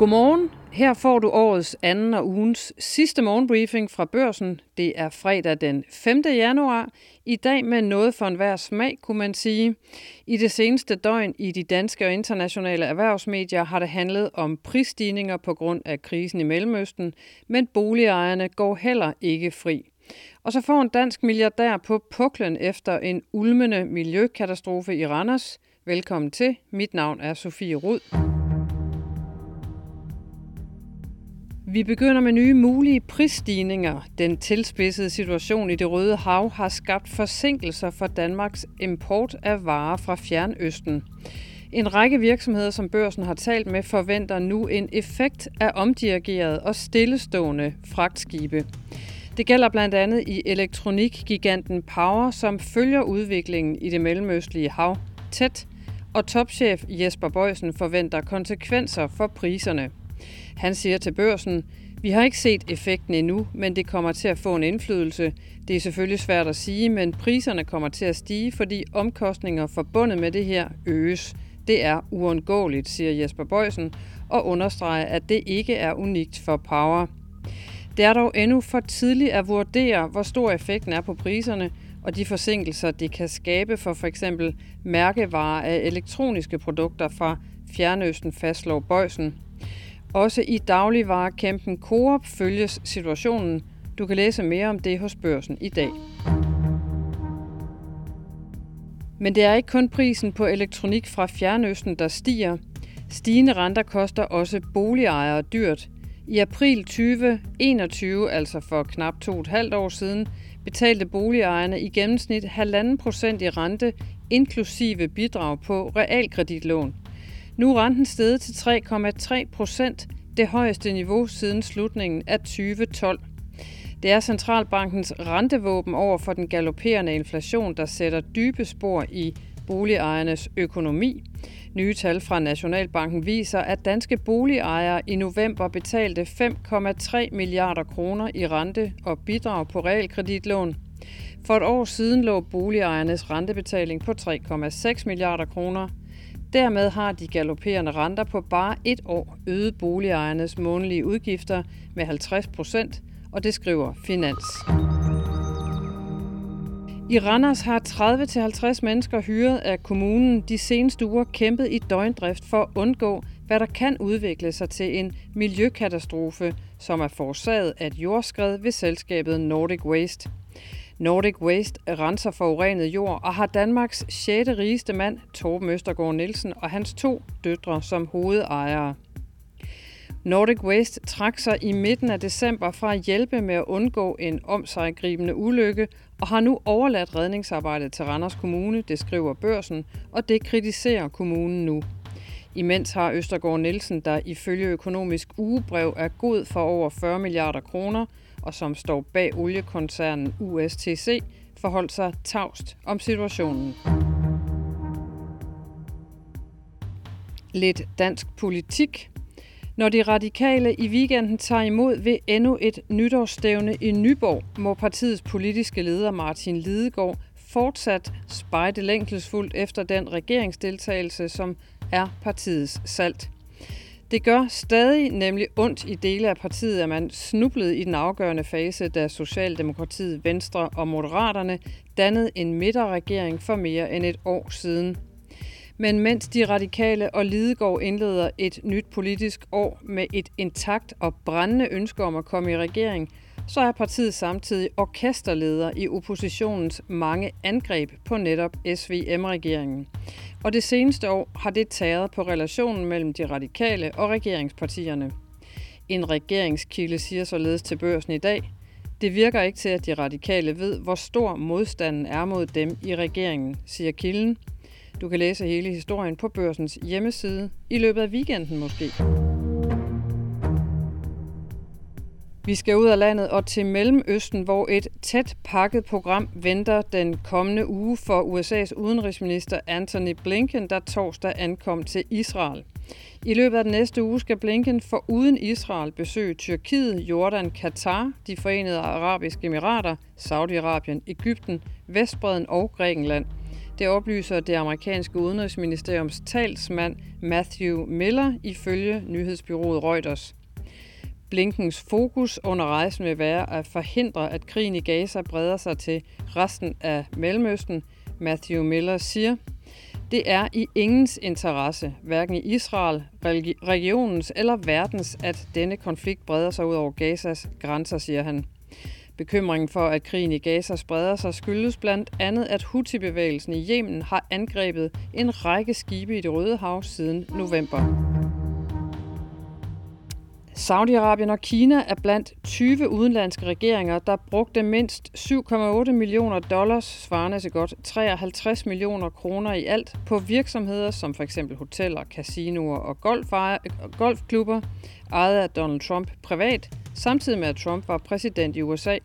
Godmorgen. Her får du årets anden og ugens sidste morgenbriefing fra børsen. Det er fredag den 5. januar. I dag med noget for enhver smag, kunne man sige. I det seneste døgn i de danske og internationale erhvervsmedier har det handlet om prisstigninger på grund af krisen i Mellemøsten, men boligejerne går heller ikke fri. Og så får en dansk milliardær på puklen efter en ulmende miljøkatastrofe i Randers. Velkommen til. Mit navn er Sofie Rud. Vi begynder med nye mulige prisstigninger. Den tilspidsede situation i det Røde Hav har skabt forsinkelser for Danmarks import af varer fra Fjernøsten. En række virksomheder, som børsen har talt med, forventer nu en effekt af omdirigeret og stillestående fragtskibe. Det gælder blandt andet i elektronikgiganten Power, som følger udviklingen i det mellemøstlige hav tæt, og topchef Jesper Bøjsen forventer konsekvenser for priserne. Han siger til børsen, vi har ikke set effekten endnu, men det kommer til at få en indflydelse. Det er selvfølgelig svært at sige, men priserne kommer til at stige, fordi omkostninger forbundet med det her øges. Det er uundgåeligt, siger Jesper Bøjsen, og understreger, at det ikke er unikt for Power. Det er dog endnu for tidligt at vurdere, hvor stor effekten er på priserne, og de forsinkelser, det kan skabe for f.eks. mærkevarer af elektroniske produkter fra Fjernøsten, fastslår Bøjsen. Også i dagligvarekæmpen Coop følges situationen. Du kan læse mere om det hos børsen i dag. Men det er ikke kun prisen på elektronik fra Fjernøsten, der stiger. Stigende renter koster også boligejere dyrt. I april 2021, altså for knap to og et halvt år siden, betalte boligejerne i gennemsnit 1,5 procent i rente, inklusive bidrag på realkreditlån. Nu er renten steget til 3,3 procent, det højeste niveau siden slutningen af 2012. Det er centralbankens rentevåben over for den galopperende inflation, der sætter dybe spor i boligejernes økonomi. Nye tal fra Nationalbanken viser, at danske boligejere i november betalte 5,3 milliarder kroner i rente og bidrag på realkreditlån. For et år siden lå boligejernes rentebetaling på 3,6 milliarder kroner. Dermed har de galopperende renter på bare et år øget boligejernes månedlige udgifter med 50 procent, og det skriver Finans. I Randers har 30-50 mennesker hyret af kommunen de seneste uger kæmpet i døgndrift for at undgå, hvad der kan udvikle sig til en miljøkatastrofe, som er forårsaget af et jordskred ved selskabet Nordic Waste. Nordic Waste renser forurenet jord og har Danmarks 6. rigeste mand, Torben Østergaard Nielsen, og hans to døtre som hovedejere. Nordic Waste trak sig i midten af december fra at hjælpe med at undgå en omsejgribende ulykke og har nu overladt redningsarbejdet til Randers Kommune, det skriver børsen, og det kritiserer kommunen nu. Imens har Østergaard Nielsen, der ifølge økonomisk ugebrev er god for over 40 milliarder kroner, og som står bag oliekoncernen USTC, forholdt sig tavst om situationen. Lidt dansk politik. Når de radikale i weekenden tager imod ved endnu et nytårsstævne i Nyborg, må partiets politiske leder Martin Lidegaard fortsat spejde længselsfuldt efter den regeringsdeltagelse, som er partiets salt. Det gør stadig nemlig ondt i dele af partiet, at man snublede i den afgørende fase, da Socialdemokratiet, Venstre og Moderaterne dannede en midterregering for mere end et år siden. Men mens de radikale og Lidegaard indleder et nyt politisk år med et intakt og brændende ønske om at komme i regering, så er partiet samtidig orkesterleder i oppositionens mange angreb på netop SVM-regeringen. Og det seneste år har det taget på relationen mellem de radikale og regeringspartierne. En regeringskilde siger således til børsen i dag, det virker ikke til, at de radikale ved, hvor stor modstanden er mod dem i regeringen, siger kilden. Du kan læse hele historien på børsens hjemmeside i løbet af weekenden måske. Vi skal ud af landet og til Mellemøsten, hvor et tæt pakket program venter den kommende uge for USA's udenrigsminister Anthony Blinken, der torsdag ankom til Israel. I løbet af den næste uge skal Blinken for uden Israel besøge Tyrkiet, Jordan, Katar, de forenede arabiske emirater, Saudi-Arabien, Ægypten, Vestbreden og Grækenland. Det oplyser det amerikanske udenrigsministeriums talsmand Matthew Miller ifølge nyhedsbyrået Reuters. Blinkens fokus under rejsen vil være at forhindre, at krigen i Gaza breder sig til resten af Mellemøsten, Matthew Miller siger. Det er i ingens interesse, hverken i Israel, regionens eller verdens, at denne konflikt breder sig ud over Gazas grænser, siger han. Bekymringen for, at krigen i Gaza spreder sig, skyldes blandt andet, at Houthi-bevægelsen i Yemen har angrebet en række skibe i det Røde Hav siden november. Saudi-Arabien og Kina er blandt 20 udenlandske regeringer, der brugte mindst 7,8 millioner dollars, svarende til godt 53 millioner kroner i alt, på virksomheder som f.eks. hoteller, casinoer og golfklubber, ejet af Donald Trump privat, samtidig med at Trump var præsident i USA.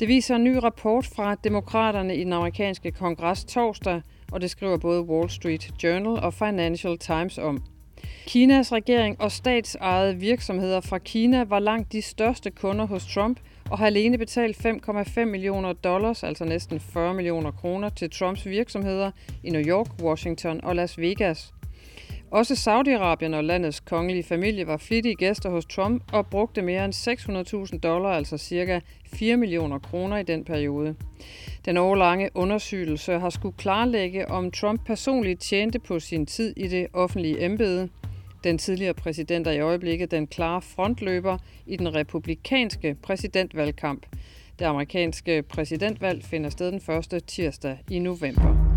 Det viser en ny rapport fra demokraterne i den amerikanske kongres torsdag, og det skriver både Wall Street Journal og Financial Times om. Kinas regering og statsejede virksomheder fra Kina var langt de største kunder hos Trump og har alene betalt 5,5 millioner dollars, altså næsten 40 millioner kroner, til Trumps virksomheder i New York, Washington og Las Vegas. Også Saudi-Arabien og landets kongelige familie var flittige gæster hos Trump og brugte mere end 600.000 dollar, altså cirka 4 millioner kroner i den periode. Den årlange undersøgelse har skulle klarlægge, om Trump personligt tjente på sin tid i det offentlige embede. Den tidligere præsident er i øjeblikket den klare frontløber i den republikanske præsidentvalgkamp. Det amerikanske præsidentvalg finder sted den første tirsdag i november.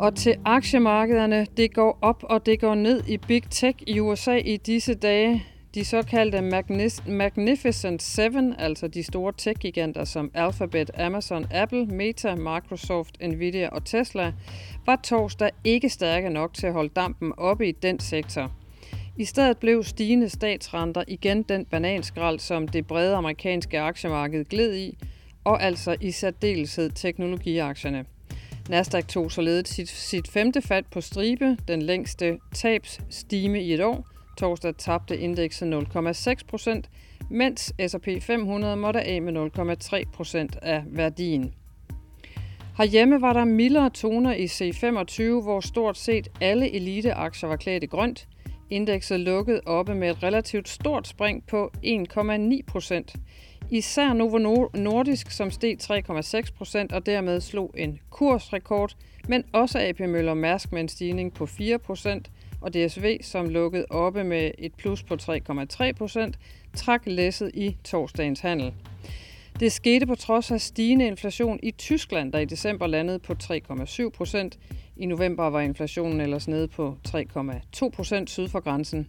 Og til aktiemarkederne, det går op og det går ned i Big Tech i USA i disse dage. De såkaldte Magnificent Seven, altså de store tech-giganter som Alphabet, Amazon, Apple, Meta, Microsoft, Nvidia og Tesla, var torsdag ikke stærke nok til at holde dampen oppe i den sektor. I stedet blev stigende statsrenter igen den bananskrald, som det brede amerikanske aktiemarked gled i, og altså i særdeleshed teknologiaktierne. Nasdaq tog således sit, sit femte fat på stribe, den længste tabsstime i et år. Torsdag tabte indekset 0,6 procent, mens S&P 500 måtte af med 0,3 procent af værdien. Herhjemme var der mildere toner i C25, hvor stort set alle eliteaktier var klædt i grønt. Indekset lukkede oppe med et relativt stort spring på 1,9 procent. Især Novo Nordisk, som steg 3,6 procent og dermed slog en kursrekord, men også AP Møller Mærsk med en stigning på 4 procent, og DSV, som lukkede oppe med et plus på 3,3 procent, trak læsset i torsdagens handel. Det skete på trods af stigende inflation i Tyskland, der i december landede på 3,7 procent. I november var inflationen ellers nede på 3,2 procent syd for grænsen.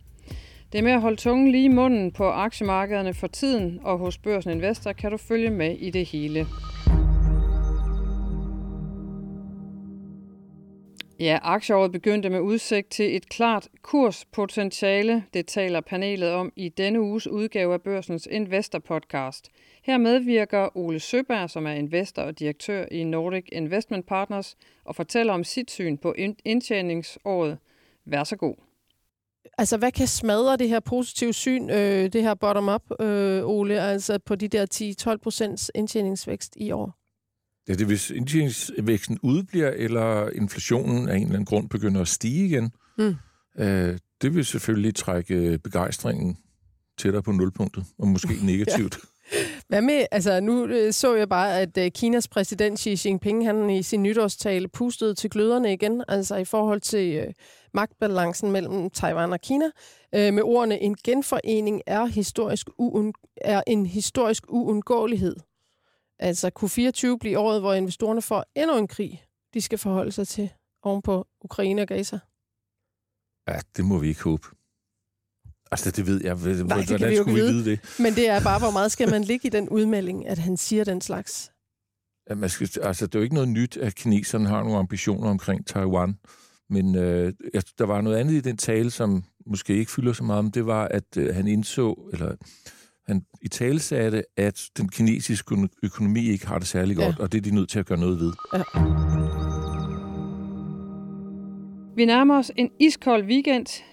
Det er med at holde tungen lige i munden på aktiemarkederne for tiden, og hos Børsen Investor kan du følge med i det hele. Ja, aktieåret begyndte med udsigt til et klart kurspotentiale. Det taler panelet om i denne uges udgave af Børsens Investor Podcast. Her medvirker Ole Søberg, som er investor og direktør i Nordic Investment Partners, og fortæller om sit syn på indtjeningsåret. Vær så god. Altså, hvad kan smadre det her positive syn, øh, det her bottom-up, øh, Ole, altså på de der 10-12 procents indtjeningsvækst i år? Ja, det er, hvis indtjeningsvæksten udbliver, eller inflationen af en eller anden grund begynder at stige igen. Mm. Øh, det vil selvfølgelig trække begejstringen tættere på nulpunktet, og måske negativt. ja. Hvad med, altså nu øh, så jeg bare, at øh, Kinas præsident Xi Jinping, han i sin nytårstale pustede til gløderne igen, altså i forhold til øh, magtbalancen mellem Taiwan og Kina, øh, med ordene, en genforening er, historisk uund- er en historisk uundgåelighed. Altså kunne 24 blive året, hvor investorerne får endnu en krig, de skal forholde sig til oven på Ukraine og Gaza? Ja, det må vi ikke håbe. Altså, det ved jeg. Nej, det kan vi jo ikke vide. vide det? Men det er bare, hvor meget skal man ligge i den udmelding, at han siger den slags? Ja, man skal, altså, det er jo ikke noget nyt, at kineserne har nogle ambitioner omkring Taiwan. Men øh, der var noget andet i den tale, som måske ikke fylder så meget, men det var, at øh, han indså, eller han i tale sagde, at den kinesiske økonomi ikke har det særlig godt, ja. og det er de nødt til at gøre noget ved. Ja. Vi nærmer os en iskold weekend.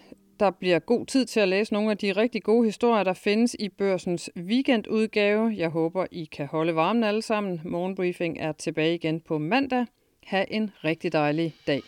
Der bliver god tid til at læse nogle af de rigtig gode historier, der findes i børsens weekendudgave. Jeg håber, I kan holde varmen alle sammen. Morgenbriefing er tilbage igen på mandag. Ha' en rigtig dejlig dag.